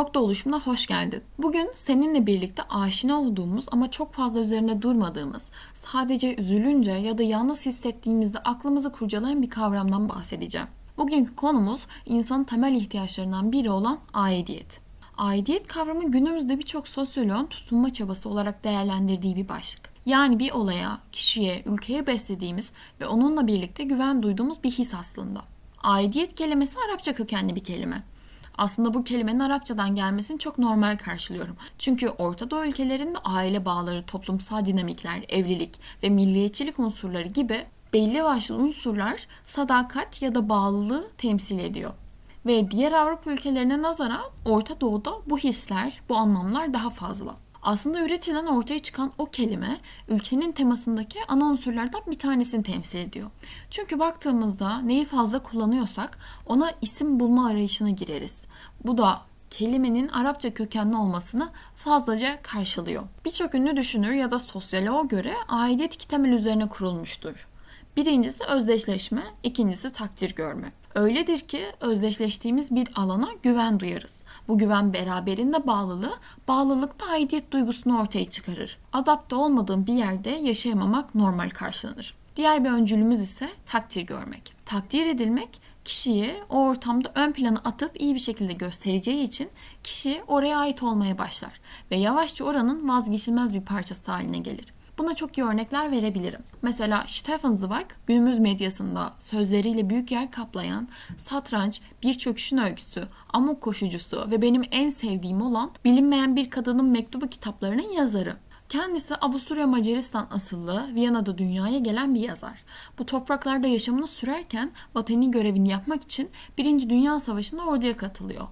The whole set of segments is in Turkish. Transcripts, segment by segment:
Nokta oluşumuna hoş geldin. Bugün seninle birlikte aşina olduğumuz ama çok fazla üzerine durmadığımız, sadece üzülünce ya da yalnız hissettiğimizde aklımızı kurcalayan bir kavramdan bahsedeceğim. Bugünkü konumuz insanın temel ihtiyaçlarından biri olan aidiyet. Aidiyet kavramı günümüzde birçok sosyoloğun tutunma çabası olarak değerlendirdiği bir başlık. Yani bir olaya, kişiye, ülkeye beslediğimiz ve onunla birlikte güven duyduğumuz bir his aslında. Aidiyet kelimesi Arapça kökenli bir kelime. Aslında bu kelimenin Arapçadan gelmesini çok normal karşılıyorum. Çünkü Orta Doğu ülkelerinde aile bağları, toplumsal dinamikler, evlilik ve milliyetçilik unsurları gibi belli başlı unsurlar sadakat ya da bağlılığı temsil ediyor. Ve diğer Avrupa ülkelerine nazaran Orta Doğu'da bu hisler, bu anlamlar daha fazla. Aslında üretilen ortaya çıkan o kelime ülkenin temasındaki ana unsurlardan bir tanesini temsil ediyor. Çünkü baktığımızda neyi fazla kullanıyorsak ona isim bulma arayışına gireriz. Bu da kelimenin Arapça kökenli olmasını fazlaca karşılıyor. Birçok ünlü düşünür ya da sosyoloğa göre aidiyet iki temel üzerine kurulmuştur. Birincisi özdeşleşme, ikincisi takdir görme. Öyledir ki özdeşleştiğimiz bir alana güven duyarız. Bu güven beraberinde bağlılığı, bağlılıkta aidiyet duygusunu ortaya çıkarır. Adapte olmadığım bir yerde yaşayamamak normal karşılanır. Diğer bir öncülümüz ise takdir görmek. Takdir edilmek kişiyi o ortamda ön plana atıp iyi bir şekilde göstereceği için kişi oraya ait olmaya başlar ve yavaşça oranın vazgeçilmez bir parçası haline gelir. Buna çok iyi örnekler verebilirim. Mesela Stefan Zweig günümüz medyasında sözleriyle büyük yer kaplayan Satranç, Bir Çöküşün Öyküsü, Amok Koşucusu ve benim en sevdiğim olan Bilinmeyen Bir Kadının Mektubu kitaplarının yazarı. Kendisi Avusturya Macaristan asıllı Viyana'da dünyaya gelen bir yazar. Bu topraklarda yaşamını sürerken vatani görevini yapmak için Birinci Dünya Savaşı'nda orduya katılıyor.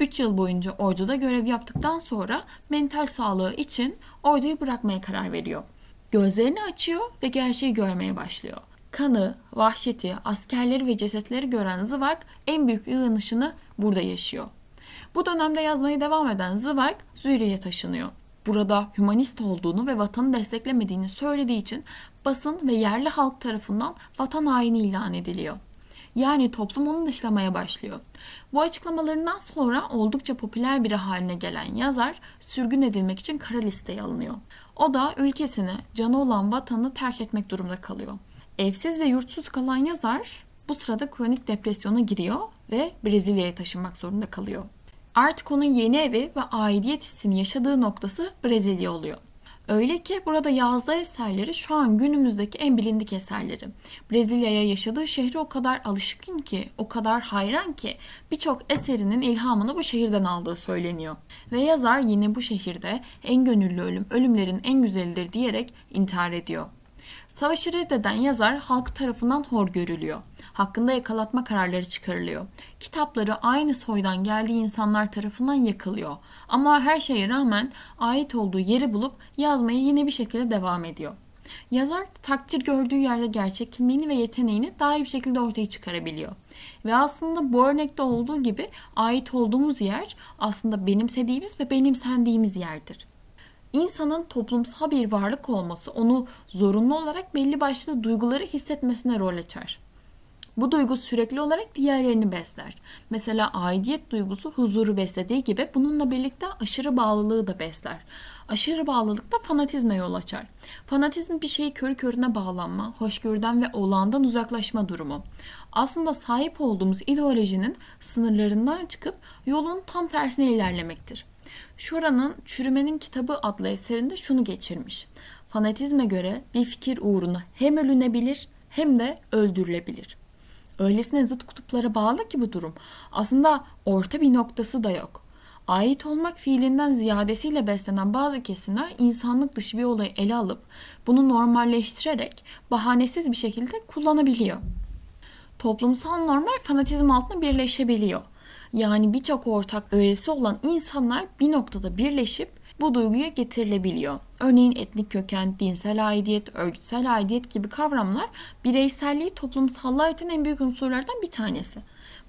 3 yıl boyunca orduda görev yaptıktan sonra mental sağlığı için orduyu bırakmaya karar veriyor. Gözlerini açıyor ve gerçeği görmeye başlıyor. Kanı, vahşeti, askerleri ve cesetleri gören Zıvak en büyük ığınışını burada yaşıyor. Bu dönemde yazmaya devam eden Zıvak Züriye taşınıyor. Burada hümanist olduğunu ve vatanı desteklemediğini söylediği için basın ve yerli halk tarafından vatan haini ilan ediliyor. Yani toplum onu dışlamaya başlıyor. Bu açıklamalarından sonra oldukça popüler biri haline gelen yazar sürgün edilmek için kara listeye alınıyor. O da ülkesini, canı olan vatanı terk etmek durumunda kalıyor. Evsiz ve yurtsuz kalan yazar bu sırada kronik depresyona giriyor ve Brezilya'ya taşınmak zorunda kalıyor. Artık onun yeni evi ve aidiyet hissini yaşadığı noktası Brezilya oluyor. Öyle ki burada yazdığı eserleri şu an günümüzdeki en bilindik eserleri. Brezilya'ya yaşadığı şehri o kadar alışkın ki, o kadar hayran ki birçok eserinin ilhamını bu şehirden aldığı söyleniyor. Ve yazar yine bu şehirde en gönüllü ölüm, ölümlerin en güzelidir diyerek intihar ediyor. Savaşı reddeden yazar halk tarafından hor görülüyor. Hakkında yakalatma kararları çıkarılıyor. Kitapları aynı soydan geldiği insanlar tarafından yakılıyor. Ama her şeye rağmen ait olduğu yeri bulup yazmaya yine bir şekilde devam ediyor. Yazar takdir gördüğü yerde gerçek kimliğini ve yeteneğini daha iyi bir şekilde ortaya çıkarabiliyor. Ve aslında bu örnekte olduğu gibi ait olduğumuz yer aslında benimsediğimiz ve benimsendiğimiz yerdir. İnsanın toplumsal bir varlık olması onu zorunlu olarak belli başlı duyguları hissetmesine rol açar. Bu duygu sürekli olarak diğerlerini besler. Mesela aidiyet duygusu huzuru beslediği gibi bununla birlikte aşırı bağlılığı da besler. Aşırı bağlılık da fanatizme yol açar. Fanatizm bir şeyi körü körüne bağlanma, hoşgörüden ve olağandan uzaklaşma durumu. Aslında sahip olduğumuz ideolojinin sınırlarından çıkıp yolun tam tersine ilerlemektir. Şora'nın Çürümenin Kitabı adlı eserinde şunu geçirmiş. Fanatizme göre bir fikir uğruna hem ölünebilir hem de öldürülebilir. Öylesine zıt kutuplara bağlı ki bu durum. Aslında orta bir noktası da yok. Ait olmak fiilinden ziyadesiyle beslenen bazı kesimler insanlık dışı bir olayı ele alıp bunu normalleştirerek bahanesiz bir şekilde kullanabiliyor. Toplumsal normal fanatizm altında birleşebiliyor. Yani birçok ortak öğesi olan insanlar bir noktada birleşip bu duyguya getirilebiliyor. Örneğin etnik köken, dinsel aidiyet, örgütsel aidiyet gibi kavramlar bireyselliği toplumsallığa iten en büyük unsurlardan bir tanesi.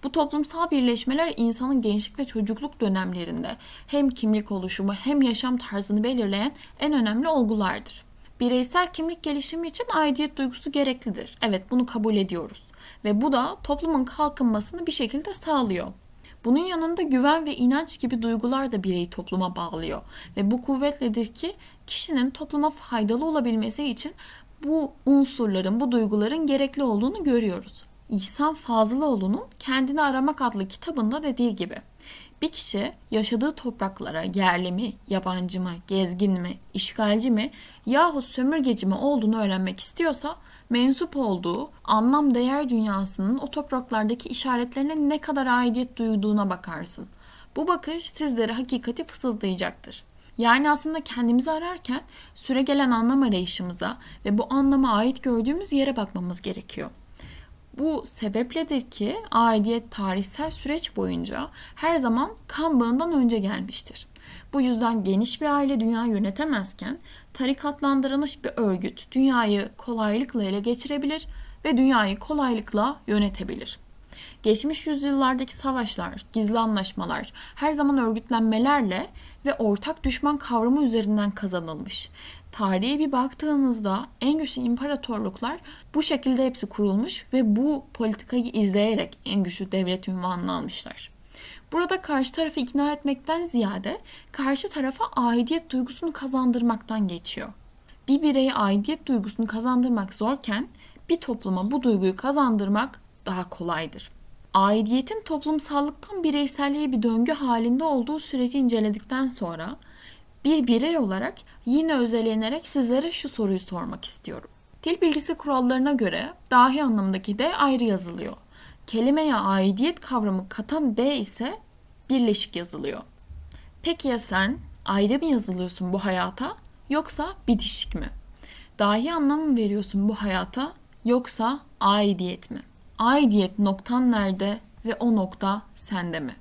Bu toplumsal birleşmeler insanın gençlik ve çocukluk dönemlerinde hem kimlik oluşumu hem yaşam tarzını belirleyen en önemli olgulardır. Bireysel kimlik gelişimi için aidiyet duygusu gereklidir. Evet bunu kabul ediyoruz. Ve bu da toplumun kalkınmasını bir şekilde sağlıyor. Bunun yanında güven ve inanç gibi duygular da bireyi topluma bağlıyor. Ve bu kuvvetledir ki kişinin topluma faydalı olabilmesi için bu unsurların, bu duyguların gerekli olduğunu görüyoruz. İhsan Fazıloğlu'nun Kendini Aramak adlı kitabında dediği gibi bir kişi yaşadığı topraklara yerli mi, yabancı mı, gezgin mi, işgalci mi yahut sömürgeci mi olduğunu öğrenmek istiyorsa mensup olduğu anlam değer dünyasının o topraklardaki işaretlerine ne kadar aidiyet duyduğuna bakarsın. Bu bakış sizlere hakikati fısıldayacaktır. Yani aslında kendimizi ararken süre gelen anlam arayışımıza ve bu anlama ait gördüğümüz yere bakmamız gerekiyor. Bu sebepledir ki aidiyet tarihsel süreç boyunca her zaman kan bağından önce gelmiştir. Bu yüzden geniş bir aile dünya yönetemezken tarikatlandırılmış bir örgüt dünyayı kolaylıkla ele geçirebilir ve dünyayı kolaylıkla yönetebilir. Geçmiş yüzyıllardaki savaşlar, gizli anlaşmalar her zaman örgütlenmelerle ve ortak düşman kavramı üzerinden kazanılmış. Tarihe bir baktığınızda en güçlü imparatorluklar bu şekilde hepsi kurulmuş ve bu politikayı izleyerek en güçlü devlet ünvanını almışlar. Burada karşı tarafı ikna etmekten ziyade karşı tarafa aidiyet duygusunu kazandırmaktan geçiyor. Bir bireye aidiyet duygusunu kazandırmak zorken bir topluma bu duyguyu kazandırmak daha kolaydır. Aidiyetin toplumsallıktan bireyselliğe bir döngü halinde olduğu süreci inceledikten sonra bir birey olarak yine özelenerek sizlere şu soruyu sormak istiyorum. Dil bilgisi kurallarına göre dahi anlamındaki D ayrı yazılıyor. Kelimeye aidiyet kavramı katan D ise birleşik yazılıyor. Peki ya sen ayrı mı yazılıyorsun bu hayata yoksa bitişik mi? Dahi anlam mı veriyorsun bu hayata yoksa aidiyet mi? Aidiyet noktan nerede ve o nokta sende mi?